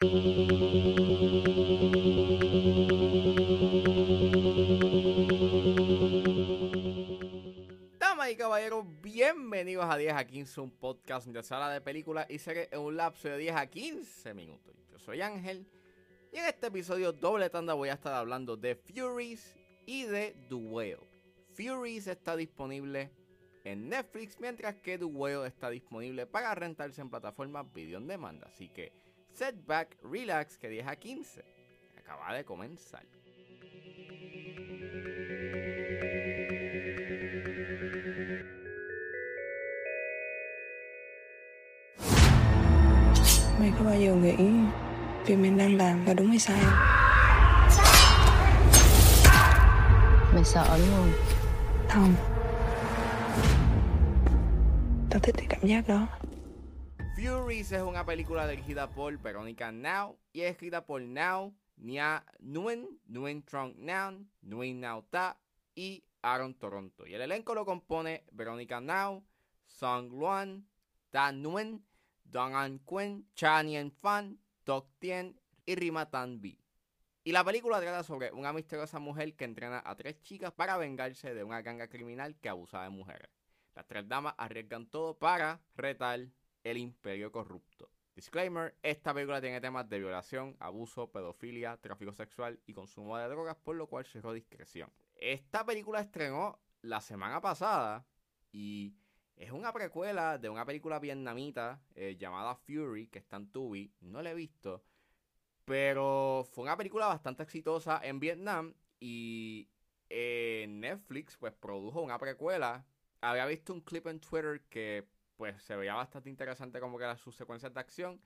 Damas y caballeros, bienvenidos a 10 a 15, un podcast de sala de películas y series en un lapso de 10 a 15 minutos. Yo soy Ángel y en este episodio doble tanda voy a estar hablando de Furies y de The. Furies está disponible en Netflix, mientras que The está disponible para rentarse en plataformas video en demanda. Así que setback, relax, que 10 a 15 acaba de comenzar. Mày có bao giờ nghĩ việc mình đang làm là đúng hay sai không? Mày sợ đúng không? Không Tao thích cái cảm giác đó Furies es una película dirigida por Verónica Now y escrita por Now, Nia Nguyen, Nguyen Trong Nam, Nguyen Nao Ta y Aaron Toronto. Y el elenco lo compone Verónica Now, Song Luan, Ta Nguyen, Dong An Quen, Cha Nien Fan, Tok Tien y Rima Tan Bi. Y la película trata sobre una misteriosa mujer que entrena a tres chicas para vengarse de una ganga criminal que abusa de mujeres. Las tres damas arriesgan todo para retar el imperio corrupto. Disclaimer, esta película tiene temas de violación, abuso, pedofilia, tráfico sexual y consumo de drogas, por lo cual cerró discreción. Esta película estrenó la semana pasada y es una precuela de una película vietnamita eh, llamada Fury, que está en Tubi, no la he visto, pero fue una película bastante exitosa en Vietnam y eh, Netflix pues produjo una precuela. Había visto un clip en Twitter que pues se veía bastante interesante como que eran sus secuencias de acción.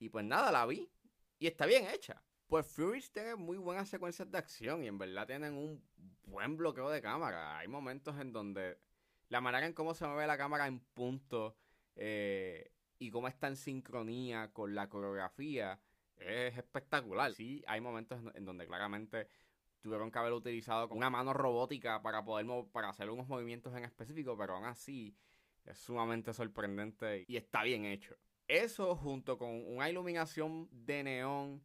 Y pues nada, la vi. Y está bien hecha. Pues Fury tiene muy buenas secuencias de acción y en verdad tienen un buen bloqueo de cámara. Hay momentos en donde la manera en cómo se mueve la cámara en punto eh, y cómo está en sincronía con la coreografía es espectacular. Sí, hay momentos en, en donde claramente tuvieron que haber utilizado una mano robótica para poder para hacer unos movimientos en específico, pero aún así es sumamente sorprendente y está bien hecho. Eso junto con una iluminación de neón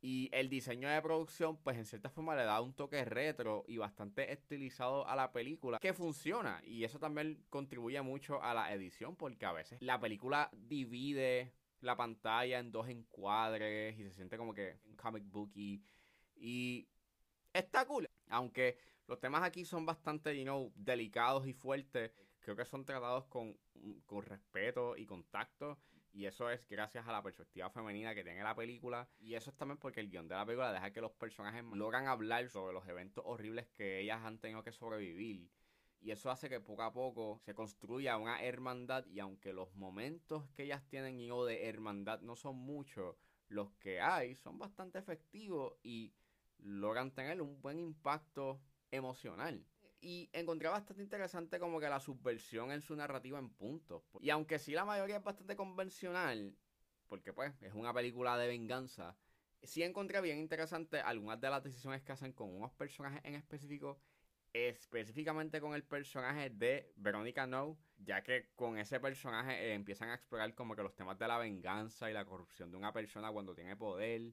y el diseño de producción, pues en cierta forma le da un toque retro y bastante estilizado a la película que funciona. Y eso también contribuye mucho a la edición porque a veces la película divide la pantalla en dos encuadres y se siente como que un comic book y, y está cool. Aunque los temas aquí son bastante, you know, delicados y fuertes creo que son tratados con, con respeto y contacto. Y eso es gracias a la perspectiva femenina que tiene la película. Y eso es también porque el guion de la película deja que los personajes logran hablar sobre los eventos horribles que ellas han tenido que sobrevivir. Y eso hace que poco a poco se construya una hermandad. Y aunque los momentos que ellas tienen y de hermandad no son muchos, los que hay son bastante efectivos y logran tener un buen impacto emocional y encontré bastante interesante como que la subversión en su narrativa en puntos. Y aunque sí la mayoría es bastante convencional, porque pues es una película de venganza, sí encontré bien interesante algunas de las decisiones que hacen con unos personajes en específico, específicamente con el personaje de Verónica No, ya que con ese personaje eh, empiezan a explorar como que los temas de la venganza y la corrupción de una persona cuando tiene poder.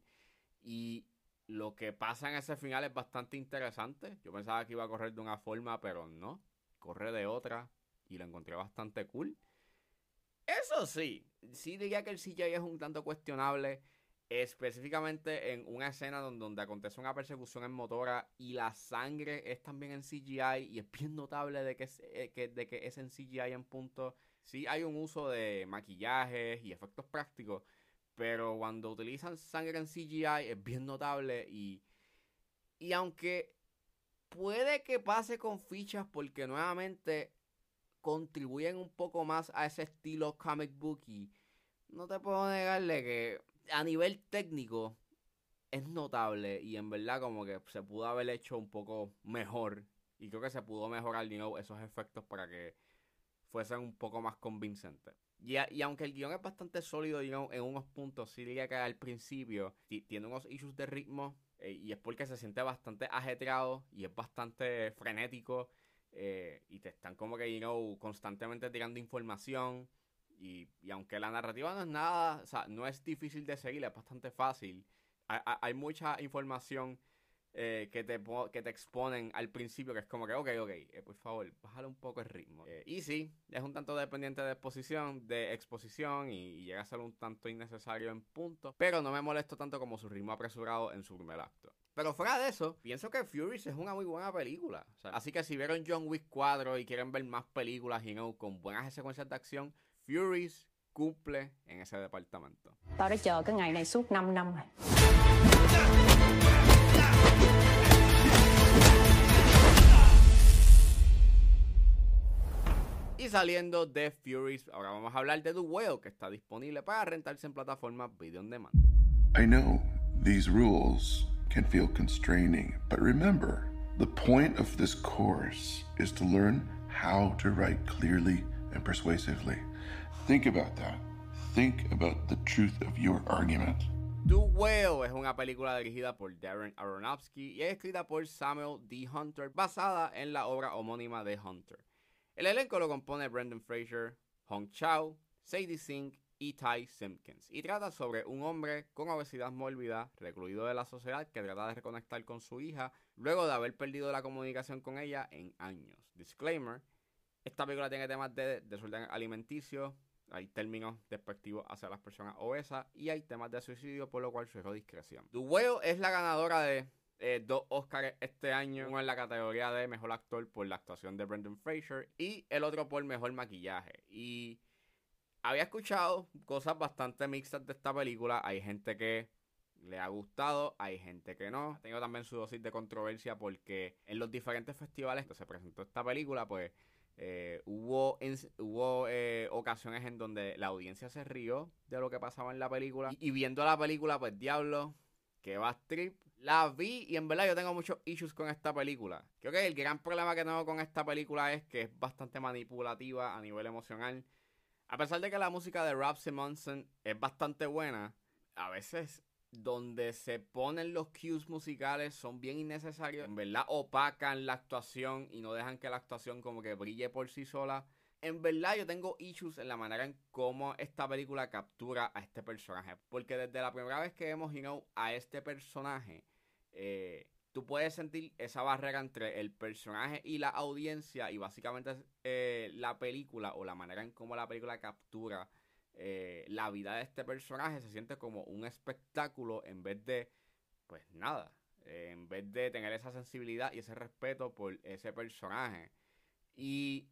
Y lo que pasa en ese final es bastante interesante. Yo pensaba que iba a correr de una forma, pero no. Corre de otra. Y lo encontré bastante cool. Eso sí, sí diría que el CGI es un tanto cuestionable. Específicamente en una escena donde, donde acontece una persecución en motora y la sangre es también en CGI y es bien notable de que, es, eh, de que es en CGI en punto. Sí hay un uso de maquillajes y efectos prácticos, pero cuando utilizan sangre en CGI es bien notable y, y aunque puede que pase con fichas porque nuevamente contribuyen un poco más a ese estilo comic booky, no te puedo negarle que a nivel técnico es notable y en verdad como que se pudo haber hecho un poco mejor y creo que se pudo mejorar you esos efectos para que fuesen un poco más convincentes. Y, aunque el guion es bastante sólido en unos puntos, sí diría que al principio tiene unos issues de ritmo eh, y es porque se siente bastante ajetreado y es bastante frenético eh, y te están como que constantemente tirando información Y, aunque la narrativa no es nada, o sea, no es difícil de seguir, es bastante fácil. Hay mucha información eh, que, te, que te exponen al principio, que es como que, ok, ok, eh, por favor, bájale un poco el ritmo. Eh, y sí, es un tanto dependiente de exposición, de exposición y, llega a ser un tanto innecesario en punto, pero no me molesto tanto como su ritmo apresurado en su primer acto. Pero fuera de eso, pienso que Furious es una muy buena película. Así que si vieron John Wick 4 y quieren ver más películas you know, con buenas secuencias de acción, Furious cumple en ese departamento. Tao đã chờ cái ngày này suốt 5 năm rồi. Y saliendo de Furious, ahora vamos a hablar de The Whale, que está disponible para rentarse en plataformas video on demand. I know these rules can feel constraining, but remember, the point of this course is to learn how to write clearly and persuasively. Think about that. Think about the truth of your argument. The Whale es una película dirigida por Darren Aronofsky y es escrita por Samuel D. Hunter, basada en la obra homónima de Hunter. El elenco lo compone Brendan Fraser, Hong Chao, Sadie Sink y Ty Simpkins, y trata sobre un hombre con obesidad mórbida, recluido de la sociedad, que trata de reconectar con su hija luego de haber perdido la comunicación con ella en años. Disclaimer, esta película tiene temas de desorden alimenticio, hay términos despectivos hacia las personas obesas y hay temas de suicidio, por lo cual sugiero discreción. Whale es la ganadora de eh, dos Oscars este año, uno en la categoría de mejor actor por la actuación de Brendan Fraser y el otro por mejor maquillaje. Y había escuchado cosas bastante mixtas de esta película. Hay gente que le ha gustado, hay gente que no. Ha tenido también su dosis de controversia porque en los diferentes festivales que se presentó esta película, pues eh, hubo en- hubo eh, ocasiones en donde la audiencia se rió de lo que pasaba en la película. Y, y viendo la película, pues diablo, que va trip. La vi y en verdad yo tengo muchos issues con esta película. Creo que el gran problema que tengo con esta película es que es bastante manipulativa a nivel emocional. A pesar de que la música de Rob Simonson es bastante buena, a veces donde se ponen los cues musicales son bien innecesarios. En verdad opacan la actuación y no dejan que la actuación como que brille por sí sola. En verdad yo tengo issues en la manera en cómo esta película captura a este personaje. Porque desde la primera vez que vemos you a este personaje, eh, tú puedes sentir esa barrera entre el personaje y la audiencia y básicamente eh, la película o la manera en cómo la película captura eh, la vida de este personaje se siente como un espectáculo en vez de, pues nada, eh, en vez de tener esa sensibilidad y ese respeto por ese personaje. Y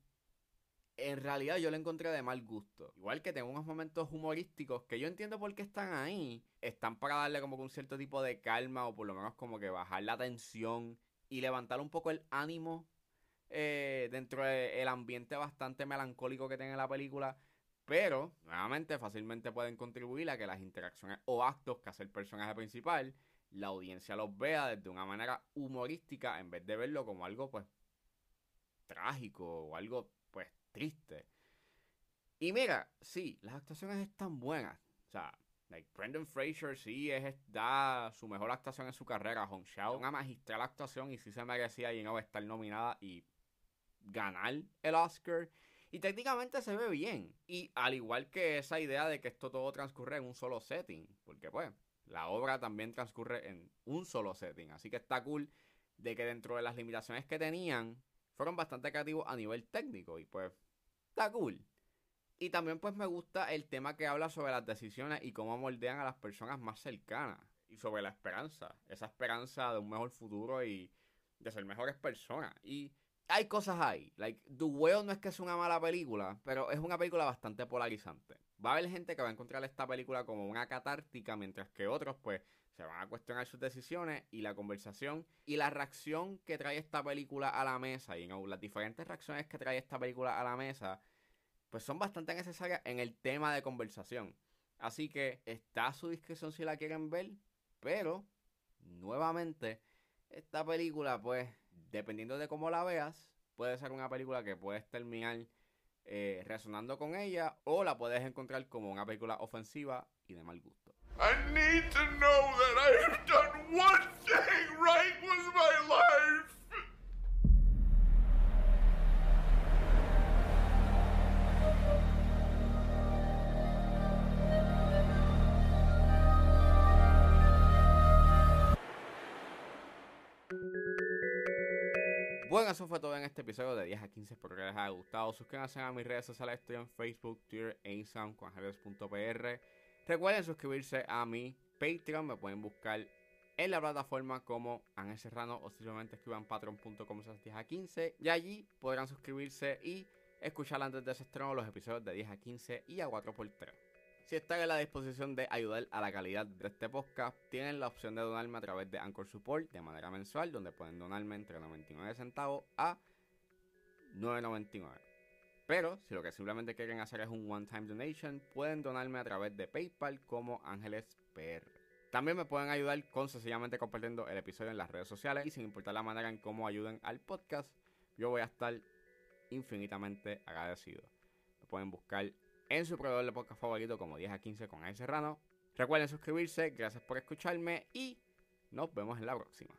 en realidad yo lo encontré de mal gusto. Igual que tengo unos momentos humorísticos que yo entiendo por qué están ahí. Están para darle como que un cierto tipo de calma o por lo menos como que bajar la tensión y levantar un poco el ánimo eh, dentro del ambiente bastante melancólico que tiene la película. Pero, nuevamente, fácilmente pueden contribuir a que las interacciones o actos que hace el personaje principal, la audiencia los vea desde una manera humorística en vez de verlo como algo, pues, trágico o algo, pues, triste. Y mira, sí, las actuaciones están buenas. O sea, like, Brendan Fraser sí es, da su mejor actuación en su carrera. Hong Shao, una magistral actuación y sí se merecía you know, estar nominada y ganar el Oscar. Y técnicamente se ve bien. Y al igual que esa idea de que esto todo transcurre en un solo setting. Porque pues, la obra también transcurre en un solo setting. Así que está cool de que dentro de las limitaciones que tenían, fueron bastante creativos a nivel técnico. Y pues, está cool. Y también pues me gusta el tema que habla sobre las decisiones y cómo moldean a las personas más cercanas. Y sobre la esperanza. Esa esperanza de un mejor futuro y de ser mejores personas. Y hay cosas ahí. Like, The no es que es una mala película, pero es una película bastante polarizante. Va a haber gente que va a encontrar esta película como una catártica, mientras que otros, pues, se van a cuestionar sus decisiones y la conversación y la reacción que trae esta película a la mesa. Y no, las diferentes reacciones que trae esta película a la mesa, pues son bastante necesarias en el tema de conversación. Así que está a su discreción si la quieren ver, pero, nuevamente, esta película, pues, dependiendo de cómo la veas, puede ser una película que puedes terminar eh, resonando con ella o la puedes encontrar como una película ofensiva y de mal gusto. I need to know that I have done one thing right with my life. Bueno, eso fue todo en este episodio de 10 a 15. Espero que les haya gustado. Suscríbanse a mis redes sociales. Estoy en Facebook, Twitter e Instagram con Recuerden suscribirse a mi Patreon. Me pueden buscar en la plataforma como Ángel Serrano o simplemente escriban patreon.com 10 a 15. Y allí podrán suscribirse y escuchar antes de ese estreno los episodios de 10 a 15 y a 4x3. Si están en la disposición de ayudar a la calidad de este podcast, tienen la opción de donarme a través de Anchor Support de manera mensual, donde pueden donarme entre 99 centavos a 9.99. Pero si lo que simplemente quieren hacer es un one-time donation, pueden donarme a través de PayPal como Ángeles PR. También me pueden ayudar con sencillamente compartiendo el episodio en las redes sociales y sin importar la manera en cómo ayuden al podcast, yo voy a estar infinitamente agradecido. Me pueden buscar en su proveedor de podcast favorito como 10 a 15 con A Serrano. Recuerden suscribirse, gracias por escucharme y nos vemos en la próxima.